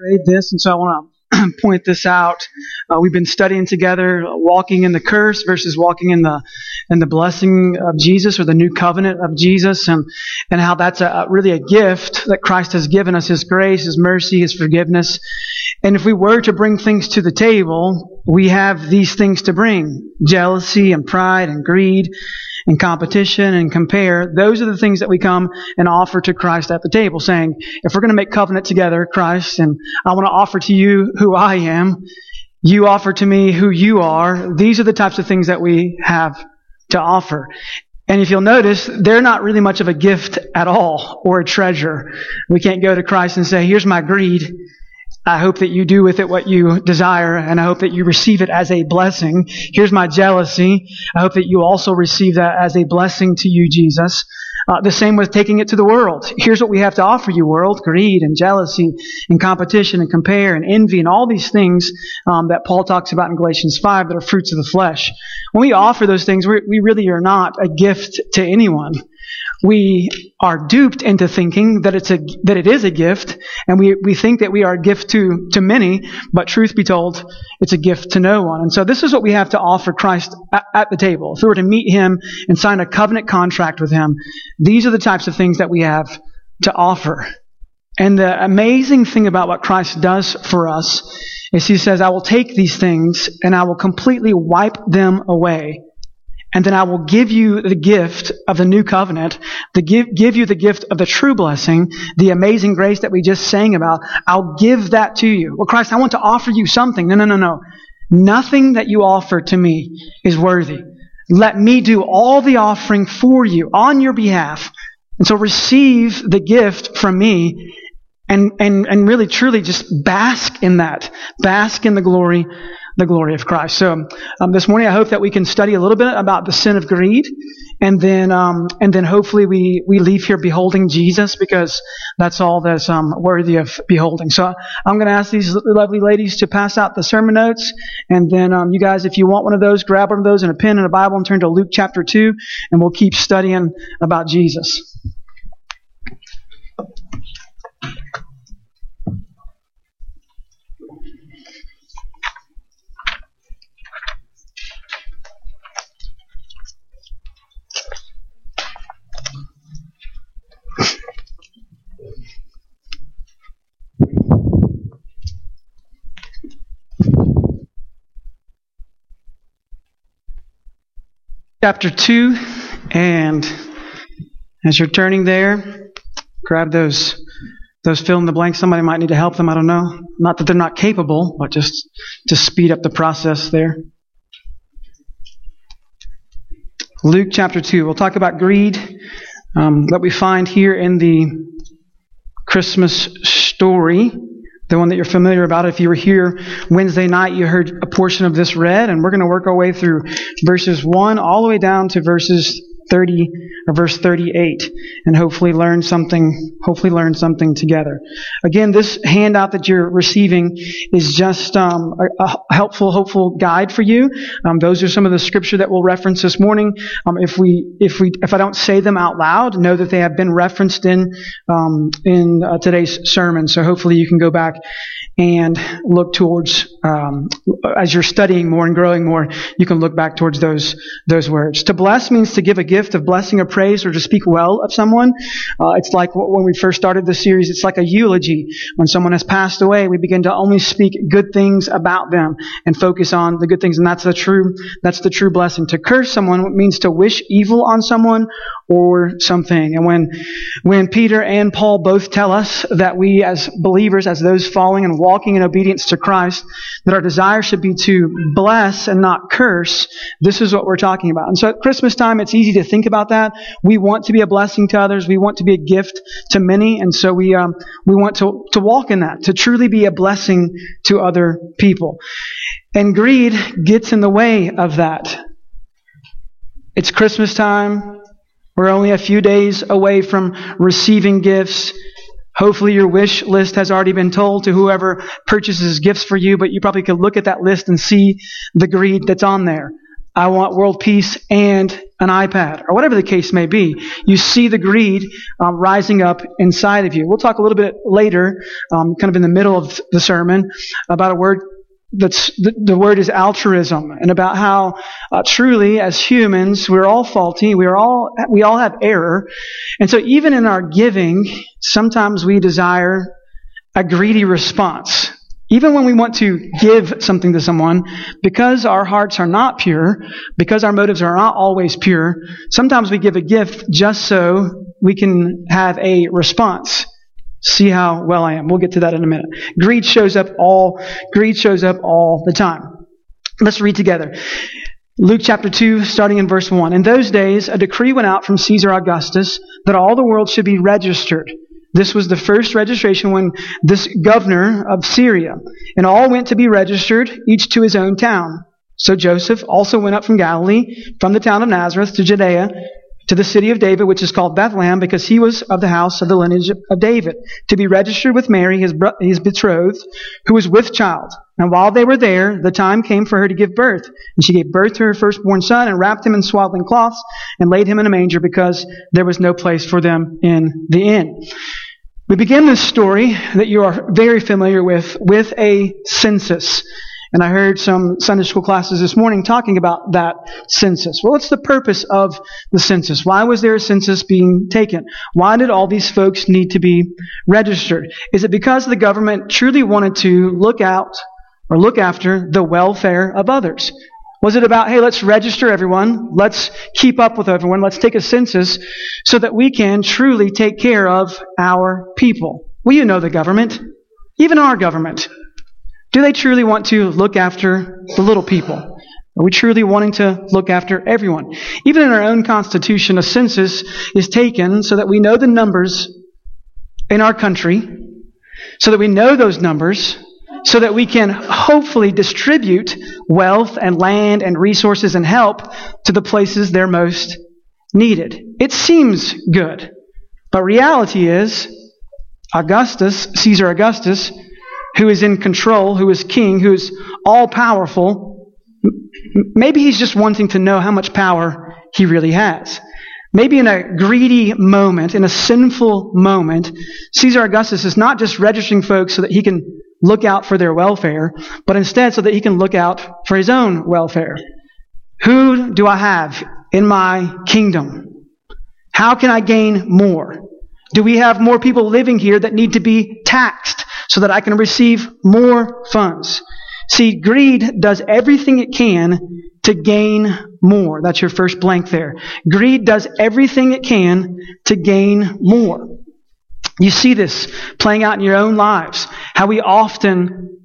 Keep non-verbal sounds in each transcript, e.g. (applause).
read this, and so I want (clears throat) to point this out. Uh, we've been studying together, walking in the curse versus walking in the in the blessing of Jesus or the new covenant of Jesus, and and how that's a, really a gift that Christ has given us: His grace, His mercy, His forgiveness. And if we were to bring things to the table, we have these things to bring: jealousy and pride and greed and competition and compare. Those are the things that we come and offer to Christ at the table, saying, if we're going to make covenant together, Christ, and I want to offer to you who I am, you offer to me who you are. These are the types of things that we have to offer. And if you'll notice, they're not really much of a gift at all or a treasure. We can't go to Christ and say, here's my greed. I hope that you do with it what you desire, and I hope that you receive it as a blessing. Here's my jealousy. I hope that you also receive that as a blessing to you, Jesus. Uh, the same with taking it to the world. Here's what we have to offer you, world greed and jealousy and competition and compare and envy and all these things um, that Paul talks about in Galatians 5 that are fruits of the flesh. When we offer those things, we really are not a gift to anyone we are duped into thinking that it's a that it is a gift, and we, we think that we are a gift to to many, but truth be told, it's a gift to no one. And so this is what we have to offer Christ at, at the table. If we were to meet him and sign a covenant contract with him, these are the types of things that we have to offer. And the amazing thing about what Christ does for us is he says, I will take these things and I will completely wipe them away and then I will give you the gift of the new covenant, the give, give you the gift of the true blessing, the amazing grace that we just sang about. I'll give that to you. Well, Christ, I want to offer you something. No, no, no, no. Nothing that you offer to me is worthy. Let me do all the offering for you on your behalf. And so receive the gift from me and, and, and really truly just bask in that. Bask in the glory the glory of Christ. So um, this morning, I hope that we can study a little bit about the sin of greed, and then um, and then hopefully we we leave here beholding Jesus because that's all that's um, worthy of beholding. So I'm going to ask these lovely ladies to pass out the sermon notes, and then um, you guys, if you want one of those, grab one of those and a pen and a Bible and turn to Luke chapter two, and we'll keep studying about Jesus. Chapter 2, and as you're turning there, grab those those fill in the blanks. Somebody might need to help them. I don't know. Not that they're not capable, but just to speed up the process there. Luke chapter 2. We'll talk about greed um, that we find here in the Christmas story the one that you're familiar about. If you were here Wednesday night, you heard a portion of this read, and we're going to work our way through verses 1 all the way down to verses 30 or verse 38 and hopefully learn something hopefully learn something together. Again this handout that you're receiving is just um, a, a, helpful hopeful guide for you. Um, those are some of the scripture that we'll reference this morning. Um, if we if we if i don't say them out loud know that they have been referenced in um, in uh, today's sermon. So hopefully you can go back and look towards um, as you're studying more and growing more you can look back towards those those words. To bless means to give a gift of blessing or praise or to speak well of someone. Uh, it's like when we first started this series it's like a eulogy. When someone has passed away we begin to only speak good things about them and focus on the good things and that's the true that's the true blessing. To curse someone means to wish evil on someone or something and when when peter and paul both tell us that we as believers as those following and walking in obedience to Christ, that our desire should be to bless and not curse, this is what we're talking about. And so at Christmas time, it's easy to think about that. We want to be a blessing to others. We want to be a gift to many. And so we, um, we want to, to walk in that, to truly be a blessing to other people. And greed gets in the way of that. It's Christmas time. We're only a few days away from receiving gifts. Hopefully, your wish list has already been told to whoever purchases gifts for you, but you probably could look at that list and see the greed that's on there. I want world peace and an iPad, or whatever the case may be. You see the greed um, rising up inside of you. We'll talk a little bit later, um, kind of in the middle of the sermon, about a word that's the, the word is altruism, and about how uh, truly, as humans, we're all faulty. We're all we all have error, and so even in our giving, sometimes we desire a greedy response. Even when we want to give something to someone, because our hearts are not pure, because our motives are not always pure, sometimes we give a gift just so we can have a response. See how well I am. We'll get to that in a minute. Greed shows up all, greed shows up all the time. Let's read together. Luke chapter 2, starting in verse 1. In those days, a decree went out from Caesar Augustus that all the world should be registered. This was the first registration when this governor of Syria, and all went to be registered, each to his own town. So Joseph also went up from Galilee, from the town of Nazareth to Judea, to the city of David, which is called Bethlehem, because he was of the house of the lineage of David, to be registered with Mary, his, bro- his betrothed, who was with child. And while they were there, the time came for her to give birth. And she gave birth to her firstborn son, and wrapped him in swaddling cloths, and laid him in a manger, because there was no place for them in the inn. We begin this story that you are very familiar with, with a census. And I heard some Sunday school classes this morning talking about that census. Well, what's the purpose of the census? Why was there a census being taken? Why did all these folks need to be registered? Is it because the government truly wanted to look out or look after the welfare of others? Was it about, hey, let's register everyone, let's keep up with everyone, let's take a census so that we can truly take care of our people? Well, you know the government, even our government. Do they truly want to look after the little people? Are we truly wanting to look after everyone? Even in our own constitution, a census is taken so that we know the numbers in our country, so that we know those numbers, so that we can hopefully distribute wealth and land and resources and help to the places they're most needed. It seems good, but reality is Augustus, Caesar Augustus, who is in control, who is king, who is all powerful, maybe he's just wanting to know how much power he really has. Maybe in a greedy moment, in a sinful moment, Caesar Augustus is not just registering folks so that he can look out for their welfare, but instead so that he can look out for his own welfare. Who do I have in my kingdom? How can I gain more? Do we have more people living here that need to be taxed so that I can receive more funds? See, greed does everything it can to gain more. That's your first blank there. Greed does everything it can to gain more. You see this playing out in your own lives, how we often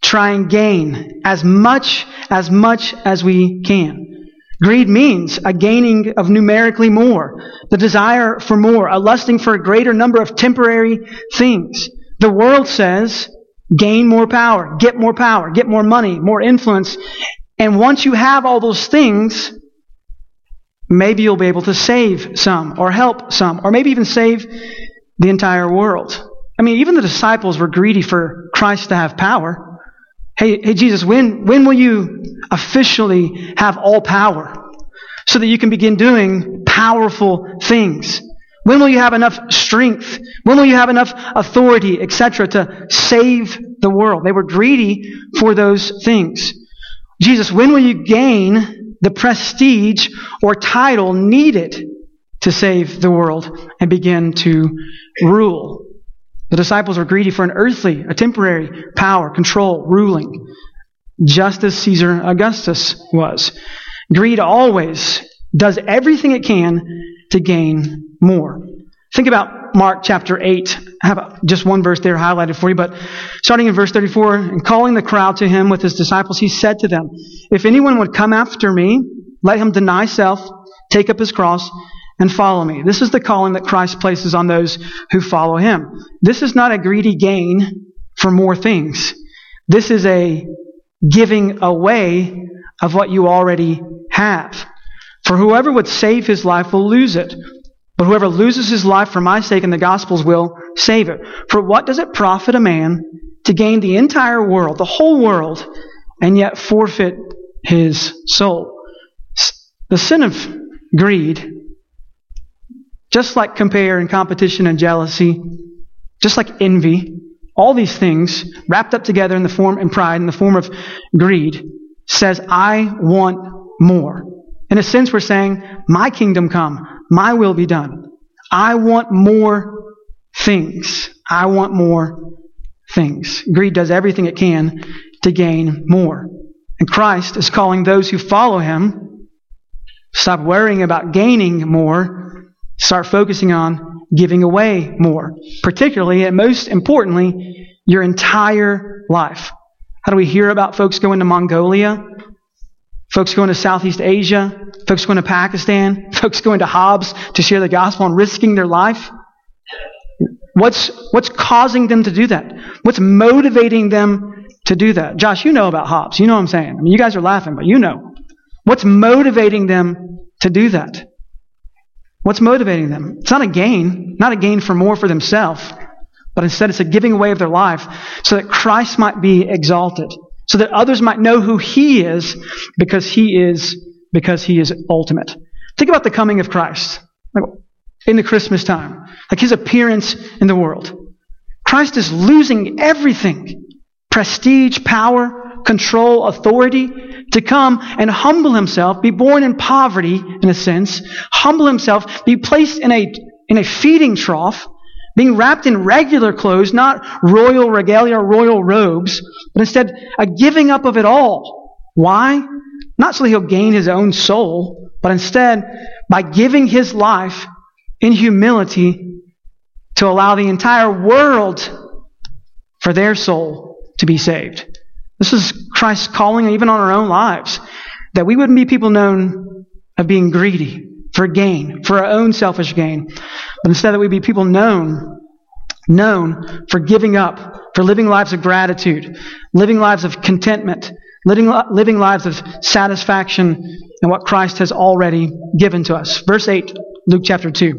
try and gain as much, as much as we can. Greed means a gaining of numerically more, the desire for more, a lusting for a greater number of temporary things. The world says, gain more power, get more power, get more money, more influence. And once you have all those things, maybe you'll be able to save some, or help some, or maybe even save the entire world. I mean, even the disciples were greedy for Christ to have power. Hey, hey, Jesus, when, when will you officially have all power so that you can begin doing powerful things? When will you have enough strength? When will you have enough authority, etc., to save the world? They were greedy for those things. Jesus, when will you gain the prestige or title needed to save the world and begin to rule. The disciples were greedy for an earthly, a temporary power, control, ruling, just as Caesar Augustus was. Greed always does everything it can to gain more. Think about Mark chapter 8. I have just one verse there highlighted for you, but starting in verse 34, and calling the crowd to him with his disciples, he said to them, If anyone would come after me, let him deny self, take up his cross, and follow me. This is the calling that Christ places on those who follow him. This is not a greedy gain for more things. This is a giving away of what you already have. For whoever would save his life will lose it. But whoever loses his life for my sake and the gospel's will save it. For what does it profit a man to gain the entire world, the whole world, and yet forfeit his soul? the sin of greed, just like compare and competition and jealousy, just like envy, all these things wrapped up together in the form and pride in the form of greed says, I want more. In a sense, we're saying, my kingdom come, my will be done. I want more things. I want more things. Greed does everything it can to gain more. And Christ is calling those who follow him, stop worrying about gaining more, start focusing on giving away more. Particularly, and most importantly, your entire life. How do we hear about folks going to Mongolia? Folks going to Southeast Asia? Folks going to Pakistan? (laughs) Folks going to Hobbs to share the gospel and risking their life? What's, what's causing them to do that? What's motivating them to do that? Josh, you know about Hobbs. You know what I'm saying. I mean, you guys are laughing, but you know. What's motivating them to do that? What's motivating them? It's not a gain, not a gain for more for themselves, but instead it's a giving away of their life so that Christ might be exalted, so that others might know who He is because He is because He is ultimate. Think about the coming of Christ in the Christmas time, like his appearance in the world. Christ is losing everything prestige, power, control, authority to come and humble himself, be born in poverty, in a sense, humble himself, be placed in a, in a feeding trough, being wrapped in regular clothes, not royal regalia or royal robes, but instead a giving up of it all. Why? Not so he'll gain his own soul, but instead by giving his life in humility to allow the entire world for their soul to be saved. This is Christ's calling even on our own lives. That we wouldn't be people known of being greedy for gain, for our own selfish gain, but instead that we be people known, known for giving up, for living lives of gratitude, living lives of contentment, living, living lives of satisfaction in what Christ has already given to us. Verse 8 Luke chapter 2.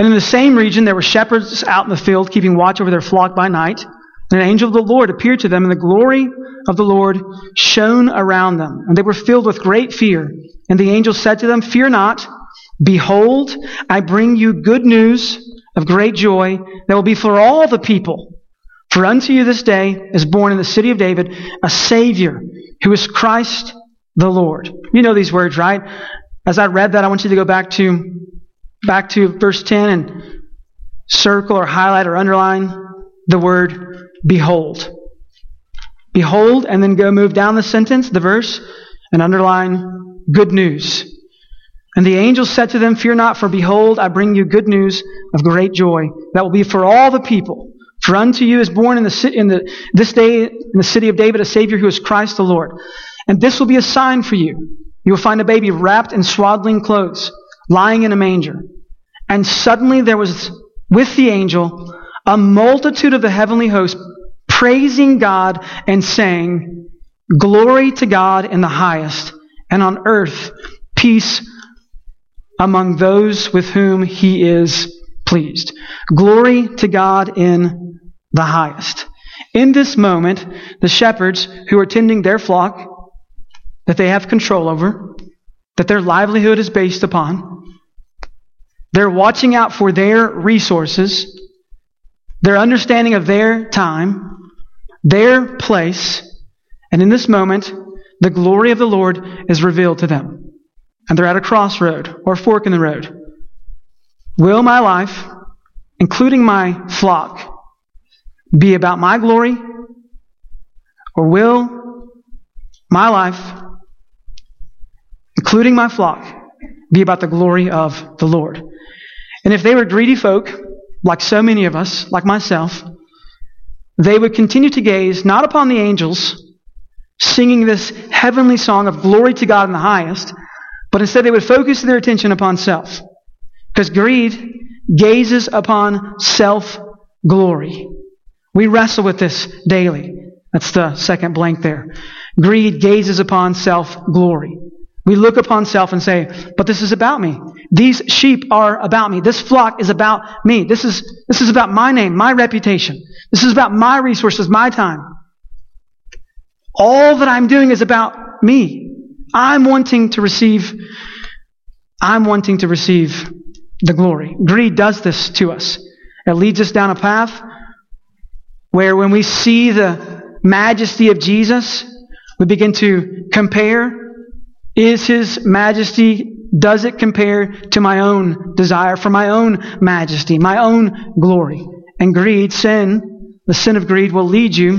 And in the same region, there were shepherds out in the field keeping watch over their flock by night. And an angel of the Lord appeared to them, and the glory of the Lord shone around them. And they were filled with great fear. And the angel said to them, Fear not. Behold, I bring you good news of great joy that will be for all the people. For unto you this day is born in the city of David a Savior, who is Christ the Lord. You know these words, right? As I read that, I want you to go back to back to verse 10 and circle or highlight or underline the word behold. Behold, and then go move down the sentence, the verse, and underline good news. And the angel said to them, Fear not, for behold, I bring you good news of great joy that will be for all the people. For unto you is born in the in the this day in the city of David a Savior who is Christ the Lord. And this will be a sign for you. You will find a baby wrapped in swaddling clothes, lying in a manger. And suddenly there was with the angel a multitude of the heavenly host praising God and saying, Glory to God in the highest, and on earth peace among those with whom he is pleased. Glory to God in the highest. In this moment, the shepherds who are tending their flock that they have control over, that their livelihood is based upon. They're watching out for their resources, their understanding of their time, their place, and in this moment, the glory of the Lord is revealed to them. And they're at a crossroad or a fork in the road. Will my life, including my flock, be about my glory? Or will my life including my flock, be about the glory of the Lord. And if they were greedy folk, like so many of us, like myself, they would continue to gaze not upon the angels singing this heavenly song of glory to God in the highest, but instead they would focus their attention upon self. Because greed gazes upon self glory. We wrestle with this daily. That's the second blank there. Greed gazes upon self glory. We look upon self and say, but this is about me. These sheep are about me. This flock is about me. This is, this is about my name, my reputation. This is about my resources, my time. All that I'm doing is about me. I'm wanting to receive, I'm wanting to receive the glory. Greed does this to us. It leads us down a path where when we see the majesty of Jesus, we begin to compare. Is his majesty, does it compare to my own desire for my own majesty, my own glory? And greed, sin, the sin of greed will lead you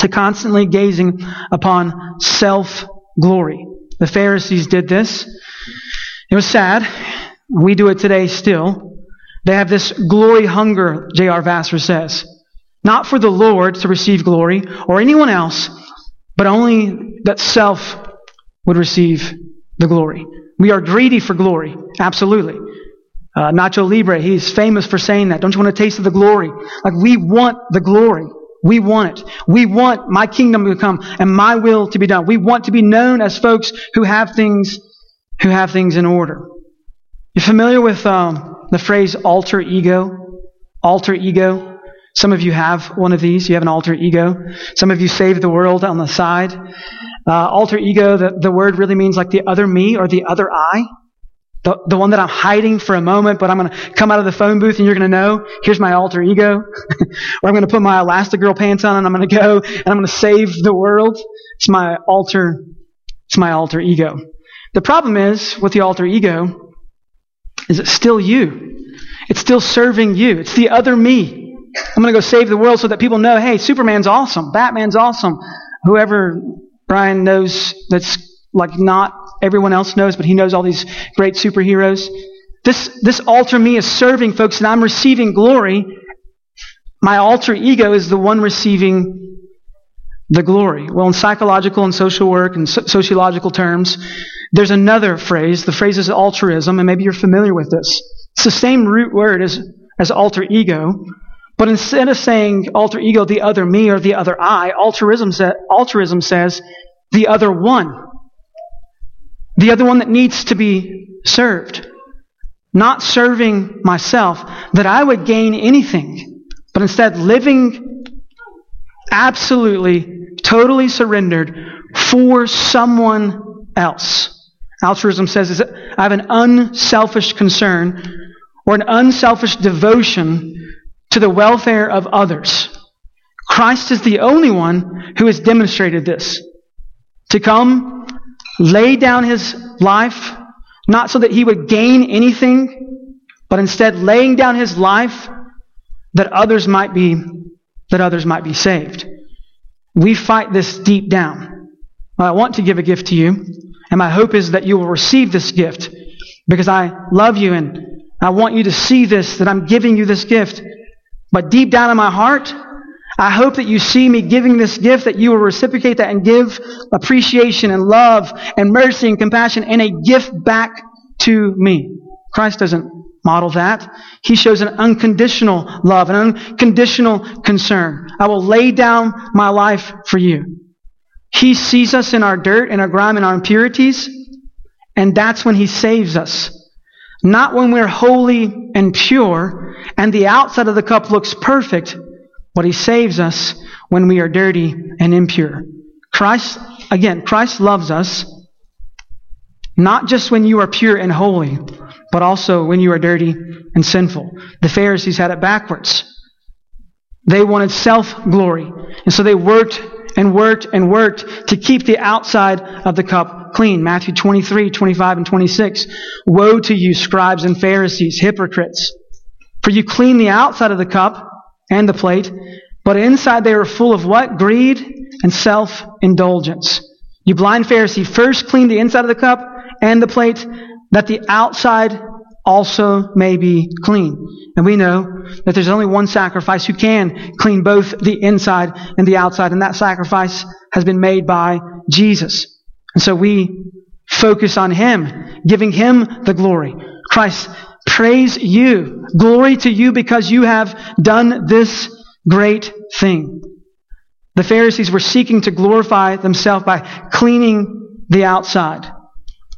to constantly gazing upon self glory. The Pharisees did this. It was sad. We do it today still. They have this glory hunger, J.R. Vassar says. Not for the Lord to receive glory or anyone else, but only that self would receive the glory. We are greedy for glory. Absolutely. Uh, Nacho Libre, he's famous for saying that. Don't you want a taste of the glory? Like, we want the glory. We want it. We want my kingdom to come and my will to be done. We want to be known as folks who have things, who have things in order. You're familiar with um, the phrase alter ego? Alter ego. Some of you have one of these. You have an alter ego. Some of you save the world on the side. Uh, alter ego, the, the word really means like the other me or the other I. The, the one that I'm hiding for a moment, but I'm going to come out of the phone booth and you're going to know, here's my alter ego. (laughs) or I'm going to put my Elastigirl pants on and I'm going to go and I'm going to save the world. It's my alter, it's my alter ego. The problem is with the alter ego is it still you. It's still serving you. It's the other me. I'm going to go save the world so that people know, hey, Superman's awesome. Batman's awesome. Whoever Brian knows that's like not everyone else knows, but he knows all these great superheroes. This, this alter me is serving folks and I'm receiving glory. My alter ego is the one receiving the glory. Well, in psychological and social work and so- sociological terms, there's another phrase. The phrase is altruism, and maybe you're familiar with this. It's the same root word as, as alter ego, but instead of saying alter ego, the other me or the other I, altruism, sa- altruism says the other one. The other one that needs to be served. Not serving myself, that I would gain anything, but instead living absolutely, totally surrendered for someone else. Altruism says is I have an unselfish concern or an unselfish devotion to the welfare of others. Christ is the only one who has demonstrated this. To come, lay down his life, not so that he would gain anything, but instead laying down his life that others might be, that others might be saved. We fight this deep down. I want to give a gift to you. And my hope is that you will receive this gift because I love you and I want you to see this, that I'm giving you this gift. But deep down in my heart, I hope that you see me giving this gift, that you will reciprocate that and give appreciation and love and mercy and compassion and a gift back to me. Christ doesn't model that. He shows an unconditional love, an unconditional concern. I will lay down my life for you. He sees us in our dirt and our grime and our impurities, and that's when He saves us. Not when we're holy and pure and the outside of the cup looks perfect, but He saves us when we are dirty and impure. Christ, again, Christ loves us not just when you are pure and holy, but also when you are dirty and sinful. The Pharisees had it backwards. They wanted self glory, and so they worked and worked and worked to keep the outside of the cup clean. Matthew 23, 25, and 26. Woe to you, scribes and Pharisees, hypocrites! For you clean the outside of the cup and the plate, but inside they are full of what? Greed and self-indulgence. You blind Pharisee, first clean the inside of the cup and the plate, that the outside also may be clean. And we know that there's only one sacrifice who can clean both the inside and the outside, and that sacrifice has been made by Jesus. And so we focus on Him, giving Him the glory. Christ, praise you. Glory to you because you have done this great thing. The Pharisees were seeking to glorify themselves by cleaning the outside,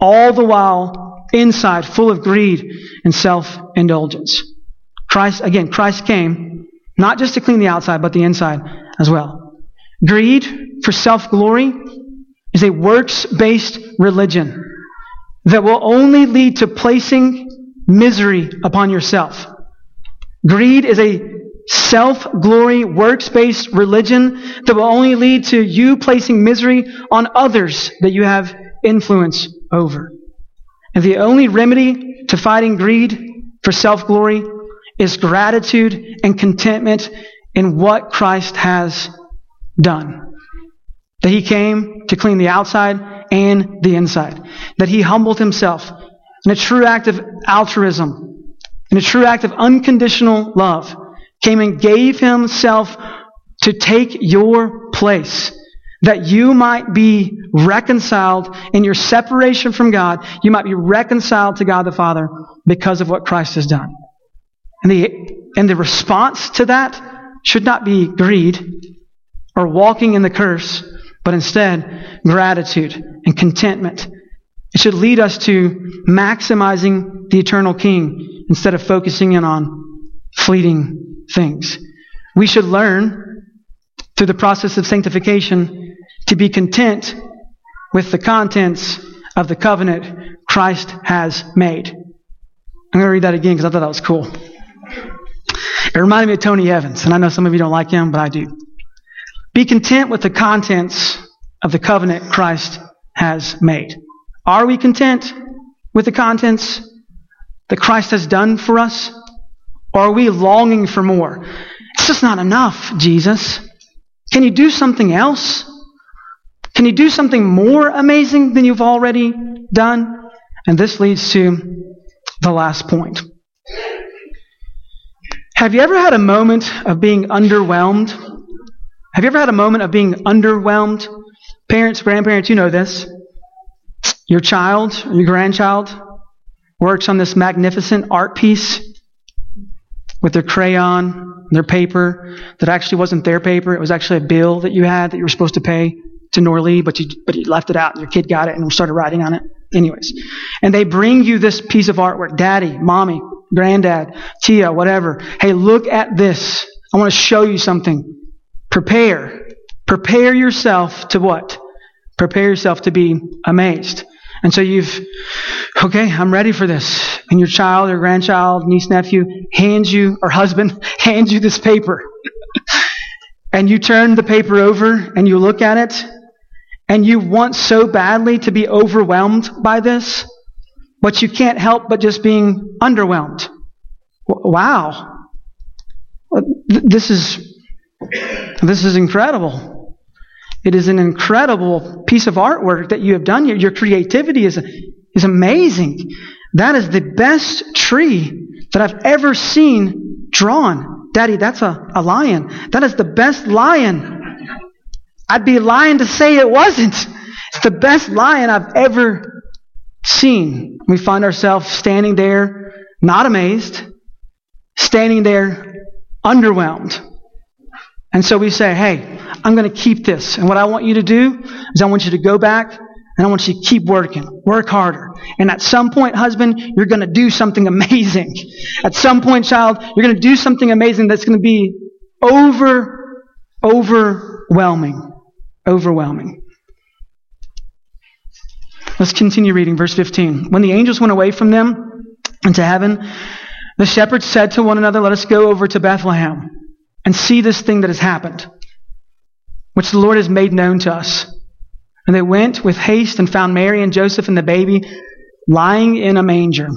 all the while inside full of greed and self indulgence. Christ, again, Christ came not just to clean the outside, but the inside as well. Greed for self glory is a works based religion that will only lead to placing misery upon yourself. Greed is a self glory, works based religion that will only lead to you placing misery on others that you have influence over. And the only remedy to fighting greed for self glory is gratitude and contentment in what Christ has done. That he came to clean the outside and the inside. That he humbled himself in a true act of altruism, in a true act of unconditional love, came and gave himself to take your place. That you might be reconciled in your separation from God. You might be reconciled to God the Father because of what Christ has done. And the, and the response to that should not be greed or walking in the curse, but instead gratitude and contentment. It should lead us to maximizing the eternal King instead of focusing in on fleeting things. We should learn through the process of sanctification to be content with the contents of the covenant Christ has made. I'm going to read that again because I thought that was cool. It reminded me of Tony Evans, and I know some of you don't like him, but I do. Be content with the contents of the covenant Christ has made. Are we content with the contents that Christ has done for us? Or are we longing for more? It's just not enough, Jesus. Can you do something else? Can you do something more amazing than you've already done? And this leads to the last point. Have you ever had a moment of being underwhelmed? Have you ever had a moment of being underwhelmed? Parents, grandparents, you know this. Your child, your grandchild, works on this magnificent art piece with their crayon, their paper that actually wasn't their paper. It was actually a bill that you had that you were supposed to pay to Norley, but you, but you left it out and your kid got it and started writing on it. Anyways. And they bring you this piece of artwork. Daddy, mommy, granddad, Tia, whatever. Hey, look at this. I want to show you something. Prepare. Prepare yourself to what? Prepare yourself to be amazed. And so you've, okay, I'm ready for this. And your child or grandchild, niece, nephew hands you, or husband (laughs) hands you this paper. (laughs) and you turn the paper over and you look at it and you want so badly to be overwhelmed by this, but you can't help but just being underwhelmed. Wow. This is, this is incredible. It is an incredible piece of artwork that you have done here. Your creativity is, is amazing. That is the best tree that I've ever seen drawn. Daddy, that's a, a lion. That is the best lion. I'd be lying to say it wasn't. It's the best lion I've ever seen. We find ourselves standing there, not amazed, standing there, underwhelmed. And so we say, hey, I'm going to keep this. And what I want you to do is I want you to go back and I want you to keep working, work harder. And at some point, husband, you're going to do something (laughs) amazing. At some point, child, you're going to do something amazing that's going to be over, overwhelming. Overwhelming. Let's continue reading verse 15. When the angels went away from them into heaven, the shepherds said to one another, Let us go over to Bethlehem and see this thing that has happened, which the Lord has made known to us. And they went with haste and found Mary and Joseph and the baby lying in a manger.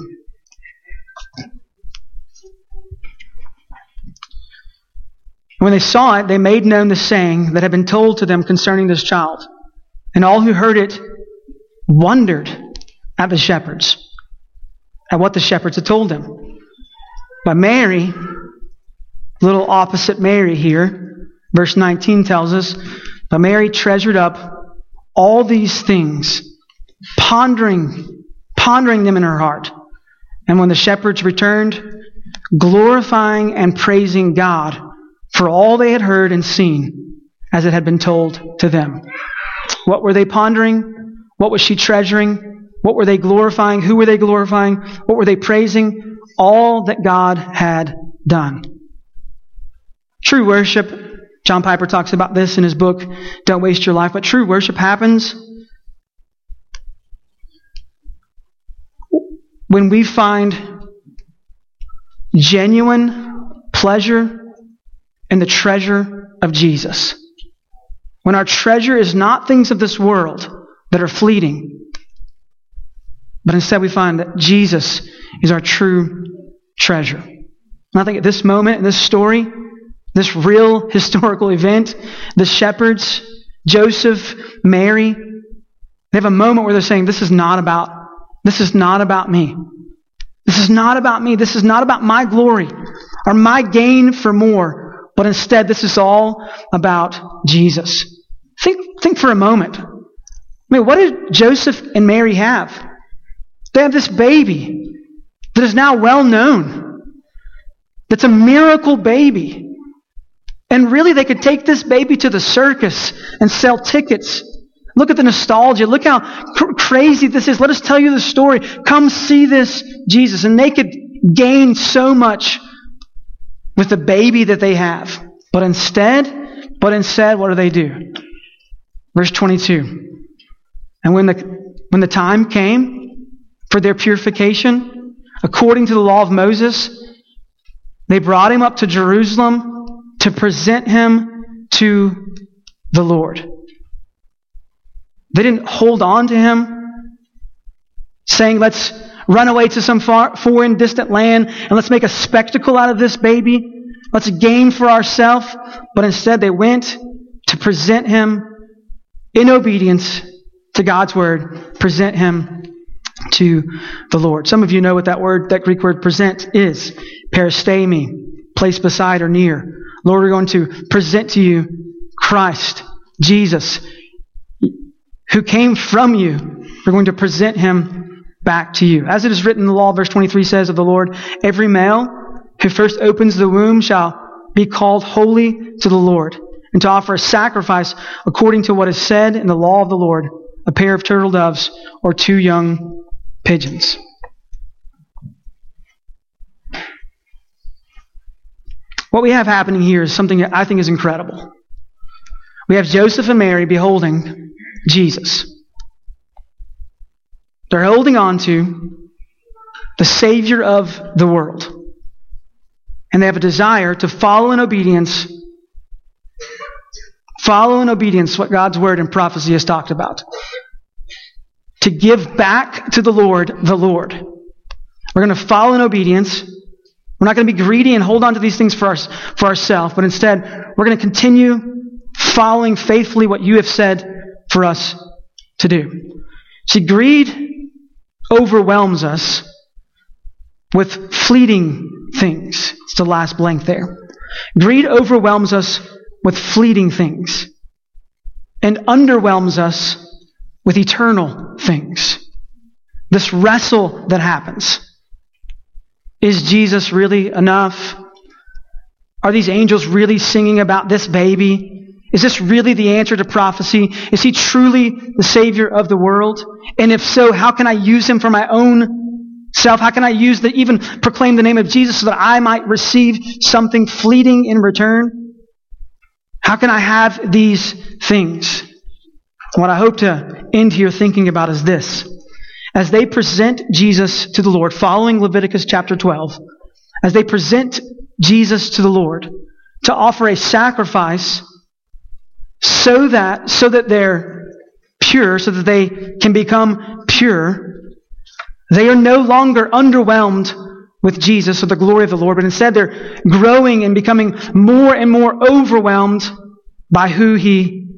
When they saw it, they made known the saying that had been told to them concerning this child. And all who heard it wondered at the shepherds, at what the shepherds had told them. But Mary, little opposite Mary here, verse 19 tells us, but Mary treasured up all these things, pondering, pondering them in her heart. And when the shepherds returned, glorifying and praising God for all they had heard and seen as it had been told to them. What were they pondering? What was she treasuring? What were they glorifying? Who were they glorifying? What were they praising? All that God had done. True worship, John Piper talks about this in his book, Don't Waste Your Life. But true worship happens when we find genuine pleasure in the treasure of Jesus. When our treasure is not things of this world that are fleeting, but instead we find that Jesus is our true treasure. And I think at this moment, in this story, this real (laughs) historical event, the shepherds, Joseph, Mary, they have a moment where they're saying, This is not about, this is not about me. This is not about me. This is not about my glory or my gain for more. But instead, this is all about Jesus. Think, think for a moment. I mean, what did Joseph and Mary have? They have this baby that is now well known. That's a miracle baby. And really, they could take this baby to the circus and sell tickets. Look at the nostalgia. Look how cr- crazy this is. Let us tell you the story. Come see this Jesus. And they could gain so much with the baby that they have. But instead, but instead, what do they do? Verse 22. And when the, when the time came for their purification, according to the law of Moses, they brought him up to Jerusalem to present him to the Lord. They didn't hold on to him, saying, let's run away to some far, foreign, distant land and let's make a spectacle out of this baby. Let's gain for ourselves. But instead, they went to present him in obedience to God's word, present him to the Lord. Some of you know what that word, that Greek word present is. Peristemi, place beside or near. Lord, we're going to present to you Christ, Jesus, who came from you. We're going to present him back to you. As it is written in the law, verse 23 says of the Lord, every male who first opens the womb shall be called holy to the Lord, and to offer a sacrifice according to what is said in the law of the Lord, a pair of turtle doves or two young pigeons. What we have happening here is something that I think is incredible. We have Joseph and Mary beholding Jesus. They're holding on to the Savior of the world. And they have a desire to follow in obedience, follow in obedience what God's word and prophecy has talked about. To give back to the Lord the Lord. We're going to follow in obedience. We're not going to be greedy and hold on to these things for, our, for ourselves, but instead, we're going to continue following faithfully what you have said for us to do. See, greed overwhelms us with fleeting things. It's the last blank there. Greed overwhelms us with fleeting things and underwhelms us with eternal things. This wrestle that happens. Is Jesus really enough? Are these angels really singing about this baby? Is this really the answer to prophecy? Is he truly the Savior of the world? And if so, how can I use him for my own self? How can I use the, even proclaim the name of Jesus so that I might receive something fleeting in return? How can I have these things? What I hope to end here thinking about is this as they present Jesus to the Lord, following Leviticus chapter 12, as they present Jesus to the Lord to offer a sacrifice so that, so that they're pure, so that they can become pure, they are no longer underwhelmed with Jesus or the glory of the Lord, but instead they're growing and becoming more and more overwhelmed by who he,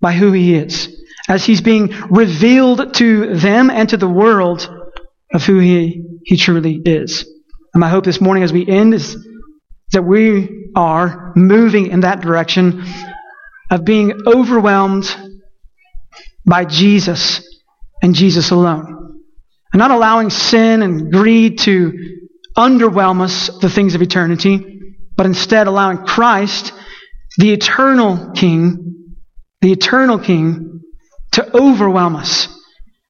by who he is as he's being revealed to them and to the world of who he, he truly is. And my hope this morning as we end is that we are moving in that direction of being overwhelmed by Jesus and Jesus alone. And not allowing sin and greed to underwhelm us, the things of eternity, but instead allowing Christ, the eternal King, the eternal King, to overwhelm us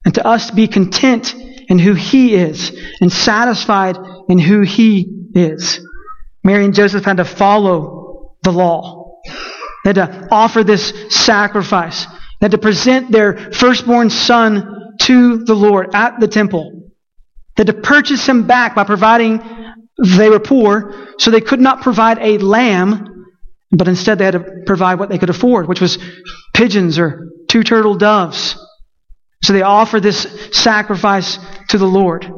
and to us be content in who He is and satisfied in who He is. Mary and Joseph had to follow the law. They had to offer this sacrifice. They had to present their firstborn son to the Lord at the temple. They had to purchase him back by providing, they were poor, so they could not provide a lamb, but instead they had to provide what they could afford, which was pigeons or two turtle doves. So they offer this sacrifice to the Lord.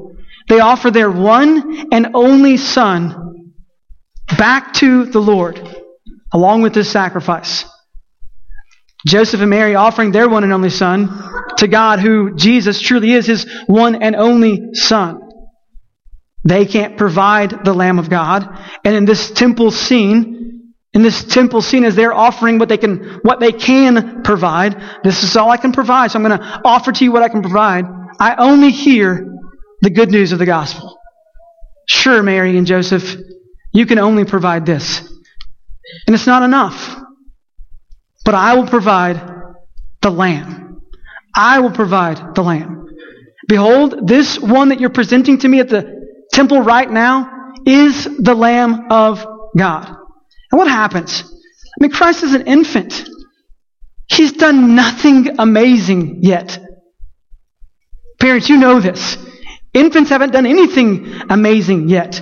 They offer their one and only son back to the Lord along with this sacrifice. Joseph and Mary offering their one and only son to God, who Jesus truly is his one and only son. They can't provide the Lamb of God. And in this temple scene, in this temple scene, as they're offering what they can, what they can provide, this is all I can provide. So I'm going to offer to you what I can provide. I only hear the good news of the gospel. Sure, Mary and Joseph, you can only provide this. And it's not enough. But I will provide the Lamb. I will provide the Lamb. Behold, this one that you're presenting to me at the temple right now is the Lamb of God. And what happens? I mean, Christ is an infant. He's done nothing amazing yet. Parents, you know this. Infants haven't done anything amazing yet.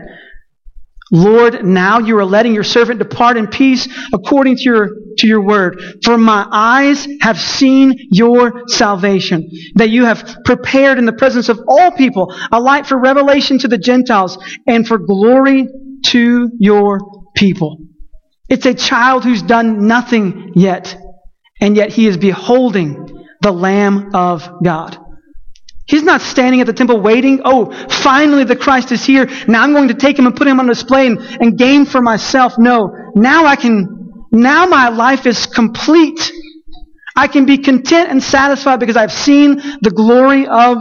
Lord, now you are letting your servant depart in peace according to your, to your word. For my eyes have seen your salvation, that you have prepared in the presence of all people a light for revelation to the Gentiles and for glory to your people. It's a child who's done nothing yet, and yet he is beholding the Lamb of God. He's not standing at the temple waiting. Oh, finally the Christ is here. Now I'm going to take him and put him on display and, and gain for myself. No. Now I can, now my life is complete. I can be content and satisfied because I've seen the glory of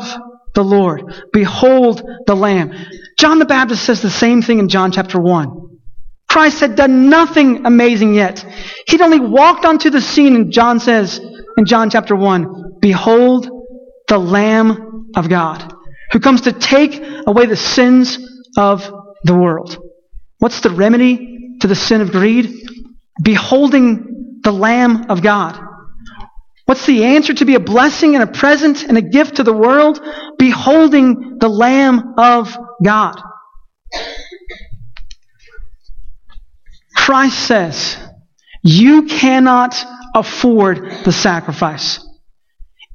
the Lord. Behold the Lamb. John the Baptist says the same thing in John chapter 1. Christ had done nothing amazing yet. He'd only walked onto the scene and John says in John chapter 1, Behold the Lamb of God, who comes to take away the sins of the world. What's the remedy to the sin of greed? Beholding the Lamb of God. What's the answer to be a blessing and a present and a gift to the world? Beholding the Lamb of God. Christ says, you cannot afford the sacrifice.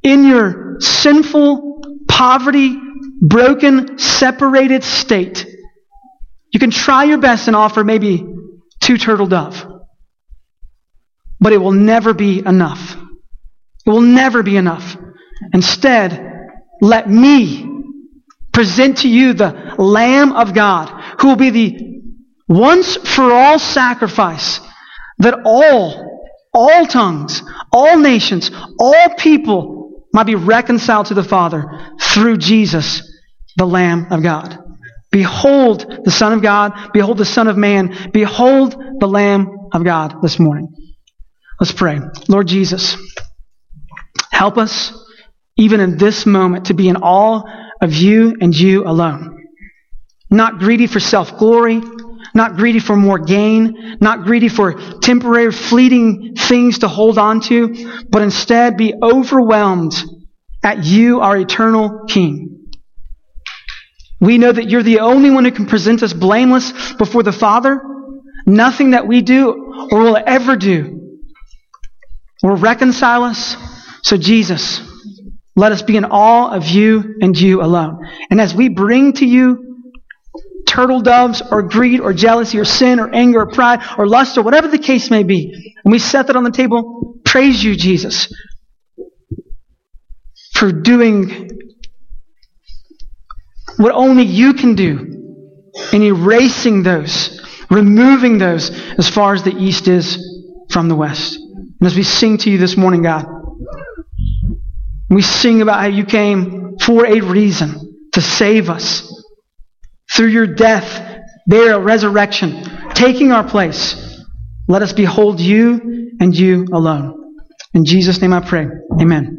In your sinful poverty, broken, separated state, you can try your best and offer maybe two turtle dove. But it will never be enough. It will never be enough. Instead, let me present to you the Lamb of God, who will be the once for all sacrifice that all, all tongues, all nations, all people might be reconciled to the Father through Jesus, the Lamb of God. Behold the Son of God. Behold the Son of Man. Behold the Lamb of God this morning. Let's pray. Lord Jesus, help us even in this moment to be in awe of you and you alone. Not greedy for self glory, not greedy for more gain, not greedy for temporary fleeting things to hold on to, but instead be overwhelmed at you, our eternal King. We know that you're the only one who can present us blameless before the Father. Nothing that we do or will ever do will reconcile us. So, Jesus, let us be in awe of you and you alone. And as we bring to you turtle doves or greed or jealousy or sin or anger or pride or lust or whatever the case may be, and we set that on the table, praise you, Jesus, for doing what only you can do in erasing those, removing those as far as the east is from the west. And as we sing to you this morning, God, we sing about how you came for a reason to save us through your death, burial, resurrection, taking our place. Let us behold you and you alone. In Jesus' name I pray. Amen.